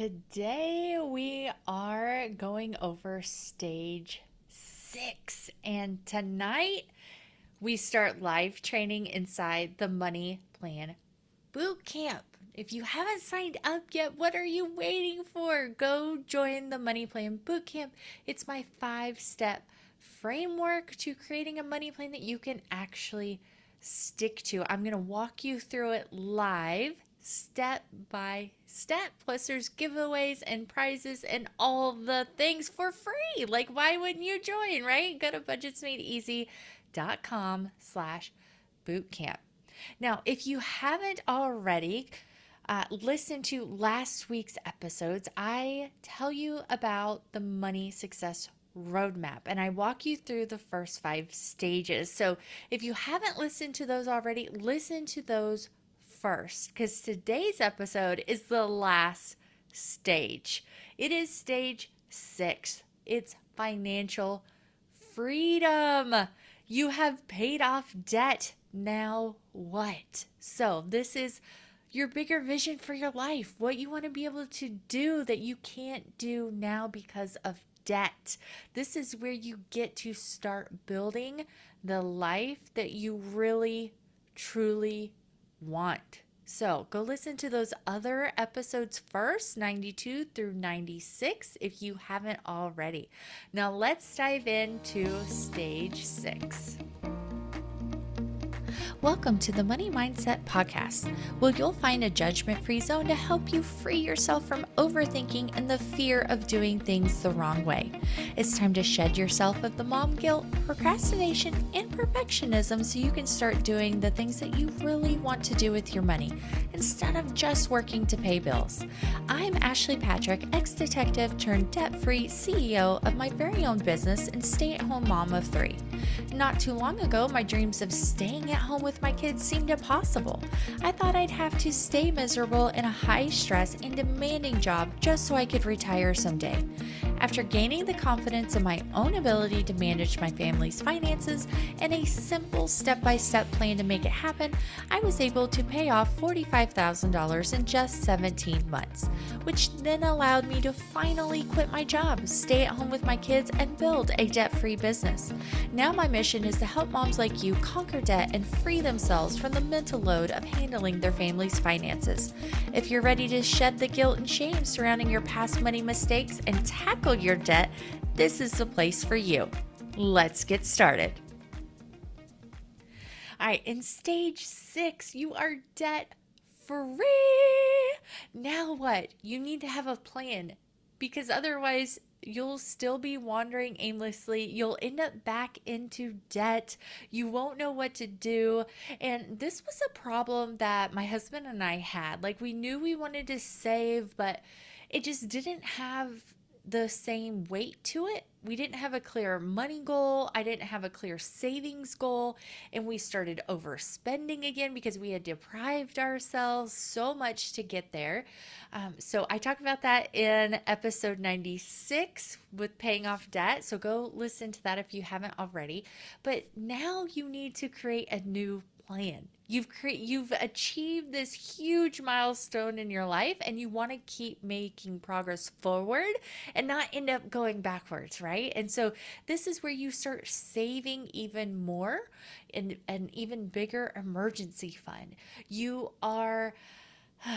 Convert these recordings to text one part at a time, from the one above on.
Today we are going over stage six, and tonight we start live training inside the Money Plan Boot Camp. If you haven't signed up yet, what are you waiting for? Go join the Money Plan Boot Camp. It's my five step framework to creating a money plan that you can actually stick to. I'm going to walk you through it live step by step. Plus, there's giveaways and prizes and all the things for free. Like, why wouldn't you join, right? Go to budgetsmadeeasy.com slash bootcamp. Now, if you haven't already, uh, listen to last week's episodes. I tell you about the money success roadmap and I walk you through the first five stages. So if you haven't listened to those already, listen to those first because today's episode is the last stage. It is stage six, it's financial freedom. You have paid off debt. Now what? So, this is your bigger vision for your life, what you want to be able to do that you can't do now because of debt. This is where you get to start building the life that you really, truly want. So go listen to those other episodes first, 92 through 96, if you haven't already. Now let's dive into stage six. Welcome to the Money Mindset Podcast, where you'll find a judgment free zone to help you free yourself from overthinking and the fear of doing things the wrong way. It's time to shed yourself of the mom guilt, procrastination, and perfectionism so you can start doing the things that you really want to do with your money instead of just working to pay bills. I'm Ashley Patrick, ex detective turned debt free CEO of my very own business and stay at home mom of three. Not too long ago, my dreams of staying at home with my kids seemed impossible. I thought I'd have to stay miserable in a high stress and demanding job just so I could retire someday. After gaining the confidence in my own ability to manage my family's finances and a simple step by step plan to make it happen, I was able to pay off $45,000 in just 17 months, which then allowed me to finally quit my job, stay at home with my kids, and build a debt free business. Now, my mission is to help moms like you conquer debt and free themselves from the mental load of handling their family's finances. If you're ready to shed the guilt and shame surrounding your past money mistakes and tackle your debt, this is the place for you. Let's get started. All right, in stage six, you are debt free. Now what? You need to have a plan because otherwise, you'll still be wandering aimlessly. You'll end up back into debt. You won't know what to do. And this was a problem that my husband and I had. Like, we knew we wanted to save, but it just didn't have the same weight to it. We didn't have a clear money goal. I didn't have a clear savings goal. And we started overspending again because we had deprived ourselves so much to get there. Um, so I talked about that in episode 96 with paying off debt. So go listen to that if you haven't already. But now you need to create a new plan. You've you've achieved this huge milestone in your life and you want to keep making progress forward and not end up going backwards, right? And so this is where you start saving even more in an even bigger emergency fund. You are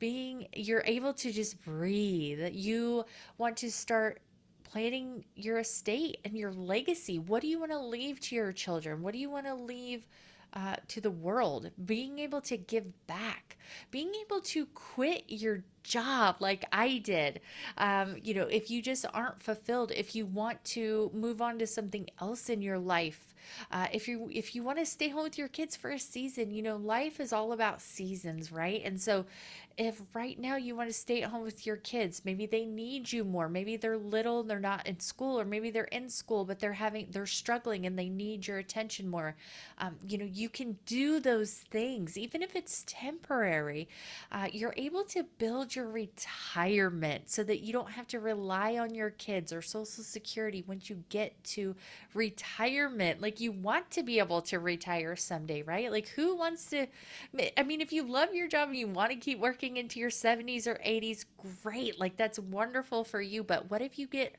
being you're able to just breathe. You want to start planning your estate and your legacy. What do you want to leave to your children? What do you want to leave uh, to the world, being able to give back, being able to quit your job like I did. Um, you know, if you just aren't fulfilled, if you want to move on to something else in your life, uh, if you if you want to stay home with your kids for a season, you know, life is all about seasons, right? And so if right now you want to stay at home with your kids, maybe they need you more. Maybe they're little, they're not in school, or maybe they're in school, but they're having they're struggling and they need your attention more. Um, you know, you can do those things, even if it's temporary. Uh, you're able to build your retirement so that you don't have to rely on your kids or Social Security once you get to retirement. Like you want to be able to retire someday, right? Like who wants to? I mean, if you love your job and you want to keep working working into your 70s or 80s, great. Like that's wonderful for you. But what if you get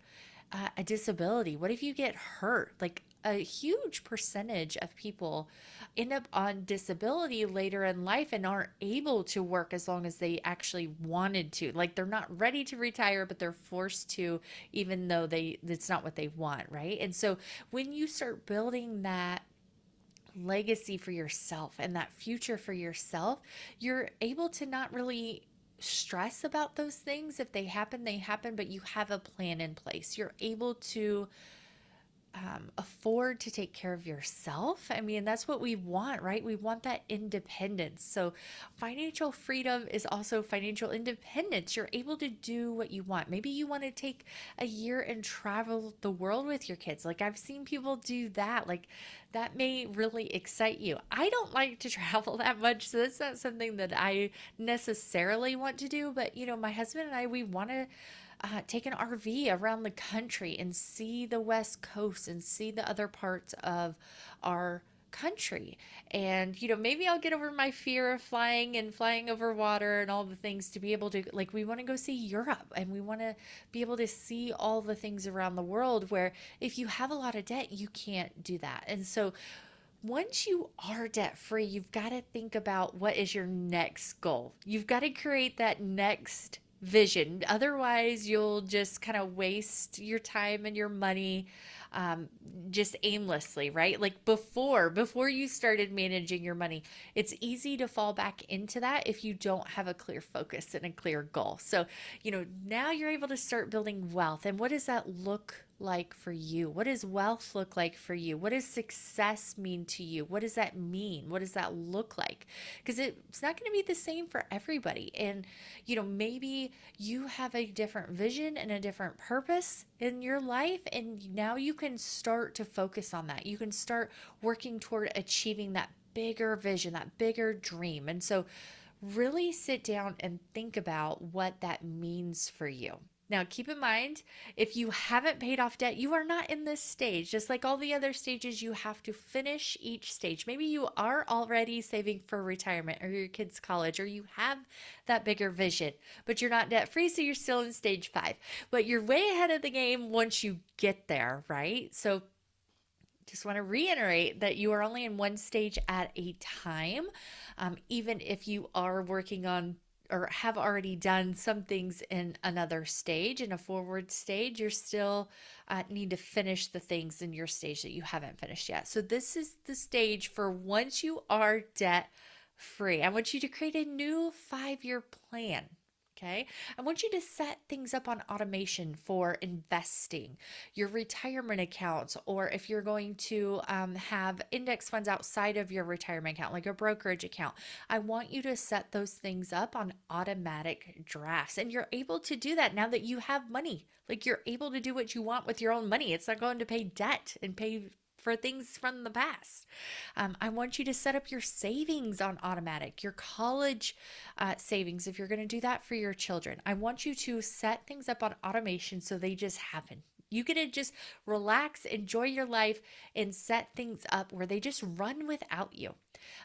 uh, a disability? What if you get hurt? Like a huge percentage of people end up on disability later in life and aren't able to work as long as they actually wanted to. Like they're not ready to retire, but they're forced to, even though they it's not what they want, right? And so when you start building that legacy for yourself and that future for yourself, you're able to not really stress about those things. If they happen, they happen, but you have a plan in place. You're able to um, afford to take care of yourself. I mean, that's what we want, right? We want that independence. So, financial freedom is also financial independence. You're able to do what you want. Maybe you want to take a year and travel the world with your kids. Like, I've seen people do that. Like, that may really excite you. I don't like to travel that much, so that's not something that I necessarily want to do. But, you know, my husband and I, we want to uh, take an RV around the country and see the West Coast and see the other parts of our country. And, you know, maybe I'll get over my fear of flying and flying over water and all the things to be able to, like, we want to go see Europe and we want to be able to see all the things around the world where if you have a lot of debt, you can't do that. And so, once you are debt free, you've got to think about what is your next goal. You've got to create that next vision. Otherwise, you'll just kind of waste your time and your money um, just aimlessly, right? Like before, before you started managing your money, it's easy to fall back into that if you don't have a clear focus and a clear goal. So, you know, now you're able to start building wealth. And what does that look like for you? What does wealth look like for you? What does success mean to you? What does that mean? What does that look like? Because it's not going to be the same for everybody. And, you know, maybe you have a different vision and a different purpose in your life. And now you can start to focus on that. You can start working toward achieving that bigger vision, that bigger dream. And so, really sit down and think about what that means for you. Now, keep in mind, if you haven't paid off debt, you are not in this stage. Just like all the other stages, you have to finish each stage. Maybe you are already saving for retirement or your kids' college, or you have that bigger vision, but you're not debt free, so you're still in stage five. But you're way ahead of the game once you get there, right? So, just want to reiterate that you are only in one stage at a time. Um, even if you are working on or have already done some things in another stage, in a forward stage, you're still uh, need to finish the things in your stage that you haven't finished yet. So, this is the stage for once you are debt free. I want you to create a new five year plan. Okay. I want you to set things up on automation for investing, your retirement accounts, or if you're going to um, have index funds outside of your retirement account, like a brokerage account. I want you to set those things up on automatic drafts. And you're able to do that now that you have money. Like you're able to do what you want with your own money. It's not going to pay debt and pay for things from the past. Um, I want you to set up your savings on automatic, your college uh, savings, if you're going to do that for your children. I want you to set things up on automation so they just happen. You get to just relax, enjoy your life, and set things up where they just run without you.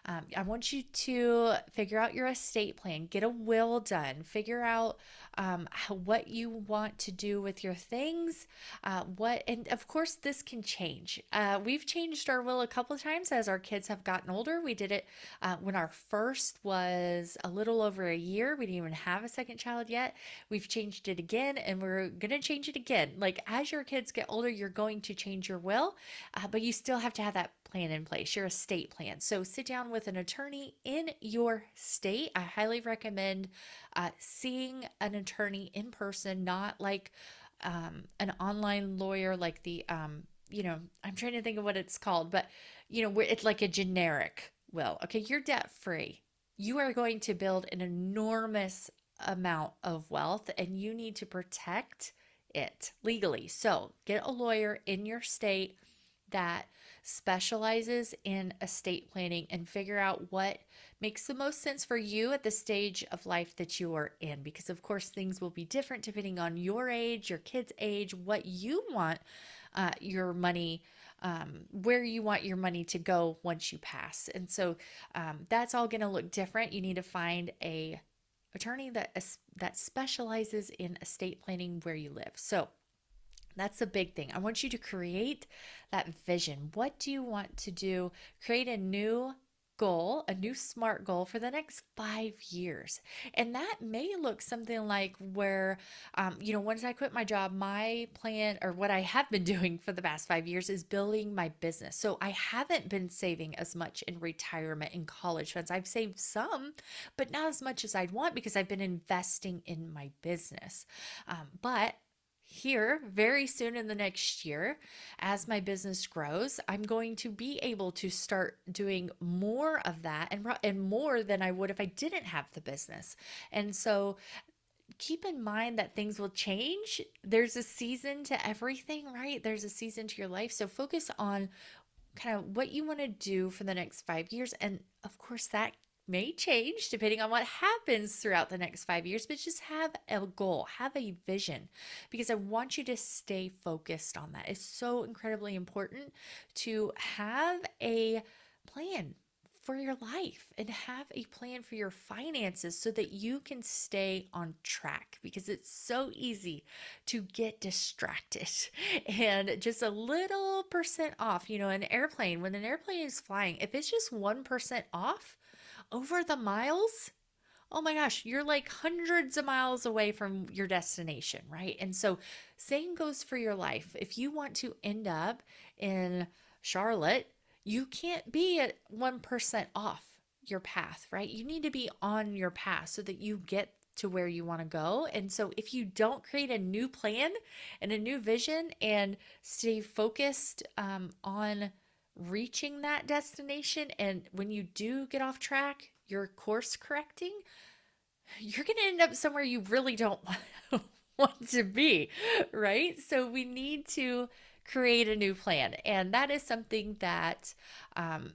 Um, I want you to figure out your estate plan, get a will done, figure out um, how, what you want to do with your things. Uh, what, and of course, this can change. Uh, we've changed our will a couple of times as our kids have gotten older. We did it uh, when our first was a little over a year. We didn't even have a second child yet. We've changed it again, and we're to change it again. Like as your kids get older, you're going to change your will, uh, but you still have to have that plan in place, your estate plan. So sit down with an attorney in your state. I highly recommend uh, seeing an attorney in person, not like um, an online lawyer, like the, um, you know, I'm trying to think of what it's called, but, you know, it's like a generic will. Okay, you're debt free. You are going to build an enormous amount of wealth and you need to protect it legally. So get a lawyer in your state that specializes in estate planning and figure out what makes the most sense for you at the stage of life that you are in. Because, of course, things will be different depending on your age, your kid's age, what you want uh, your money. Um, where you want your money to go once you pass. And so um, that's all going to look different. You need to find a attorney that that specializes in estate planning where you live. So, that's a big thing. I want you to create that vision. What do you want to do? Create a new goal, a new SMART goal for the next five years. And that may look something like where, um, you know, once I quit my job, my plan or what I have been doing for the past five years is building my business. So I haven't been saving as much in retirement and college funds. I've saved some, but not as much as I'd want because I've been investing in my business. Um, but here very soon in the next year as my business grows i'm going to be able to start doing more of that and and more than i would if i didn't have the business. And so keep in mind that things will change. There's a season to everything right? There's a season to your life. So focus on kind of what you want to do for the next 5 years and of course that may change depending on what happens throughout the next five years, but just have a goal, have a vision, because I want you to stay focused on that. It's so incredibly important to have a plan for your life and have a plan for your finances so that you can stay on track because it's so easy to get distracted and just a little percent off. You know, an airplane, when an airplane is flying, if it's just 1% off, over the miles, oh my gosh, you're like hundreds of miles away from your destination, right? And so, same goes for your life. If you want to end up in Charlotte, you can't be at 1% off your path, right? You need to be on your path so that you get to where you want to go. And so, if you don't create a new plan and a new vision and stay focused um, on reaching that destination. And when you do get off track, you're course correcting, you're going to end up somewhere you really don't want to be, right? So we need to create a new plan. And that is something that, um,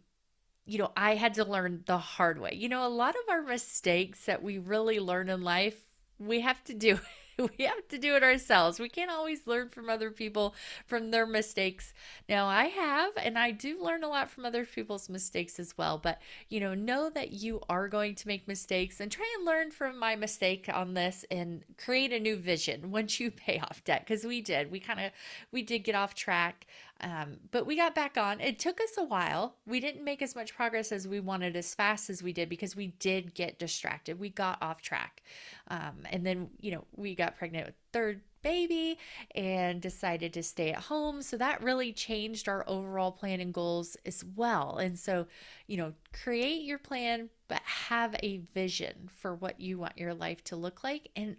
you know, I had to learn the hard way. You know, a lot of our mistakes that we really learn in life, we have to do we have to do it ourselves. We can't always learn from other people from their mistakes. Now, I have, and I do learn a lot from other people's mistakes as well. But, you know, know that you are going to make mistakes and try and learn from my mistake on this and create a new vision once you pay off debt. Because we did. We kind of, we did get off track. Um, but we got back on. It took us a while. We didn't make as much progress as we wanted as fast as we did because we did get distracted. We got off track. Um, and then, you know, we got pregnant with third baby and decided to stay at home. So that really changed our overall plan and goals as well. And so, you know, create your plan, but have a vision for what you want your life to look like and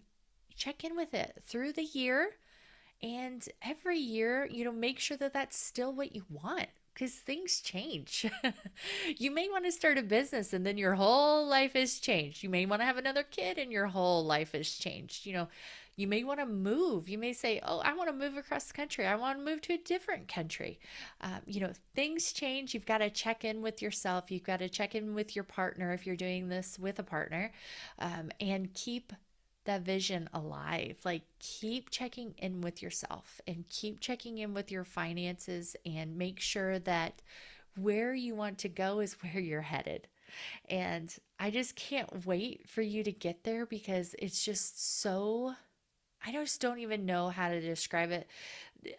check in with it through the year and every year, you know, make sure that that's still what you want because things change. you may want to start a business and then your whole life has changed. You may want to have another kid and your whole life has changed. You know, you may want to move. You may say, Oh, I want to move across the country. I want to move to a different country. Um, you know, things change. You've got to check in with yourself. You've got to check in with your partner if you're doing this with a partner um, and keep that vision alive. Like, keep checking in with yourself and keep checking in with your finances and make sure that where you want to go is where you're headed. And I just can't wait for you to get there because it's just so I just don't even know how to describe it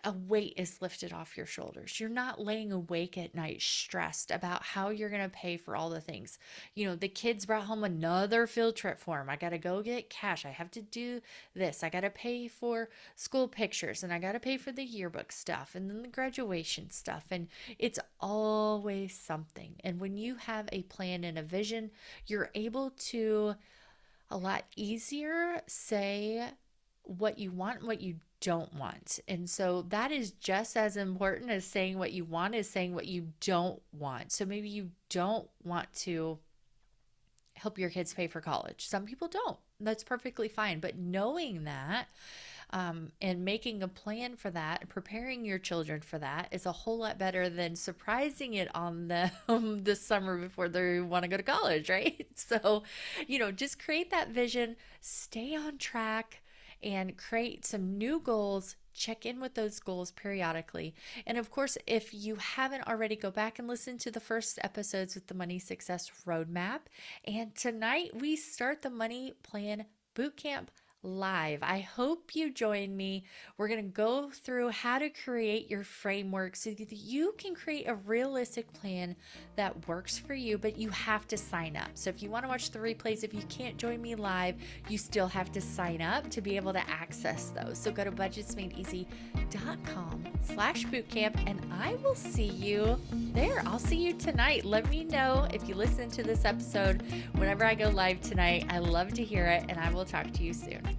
a weight is lifted off your shoulders. You're not laying awake at night stressed about how you're going to pay for all the things. You know, the kids brought home another field trip form. I got to go get cash. I have to do this. I got to pay for school pictures and I got to pay for the yearbook stuff and then the graduation stuff. And it's always something. And when you have a plan and a vision, you're able to a lot easier say what you want, what you don't want. And so that is just as important as saying what you want is saying what you don't want. So maybe you don't want to help your kids pay for college. Some people don't. That's perfectly fine. But knowing that um, and making a plan for that, preparing your children for that is a whole lot better than surprising it on them this summer before they want to go to college, right? So, you know, just create that vision, stay on track and create some new goals check in with those goals periodically. And of course, if you haven't already, go back and listen to the first episodes with the Money Success Roadmap. And tonight we start the Money Plan Bootcamp live. I hope you join me. We're going to go through how to create your framework so that you can create a realistic plan that works for you, but you have to sign up. So if you want to watch the replays, if you can't join me live, you still have to sign up to be able to access those. So go to budgetsmadeeasy.com slash bootcamp and I will see you there. I'll see you tonight. Let me know if you listen to this episode whenever I go live tonight. I love to hear it and I will talk to you soon.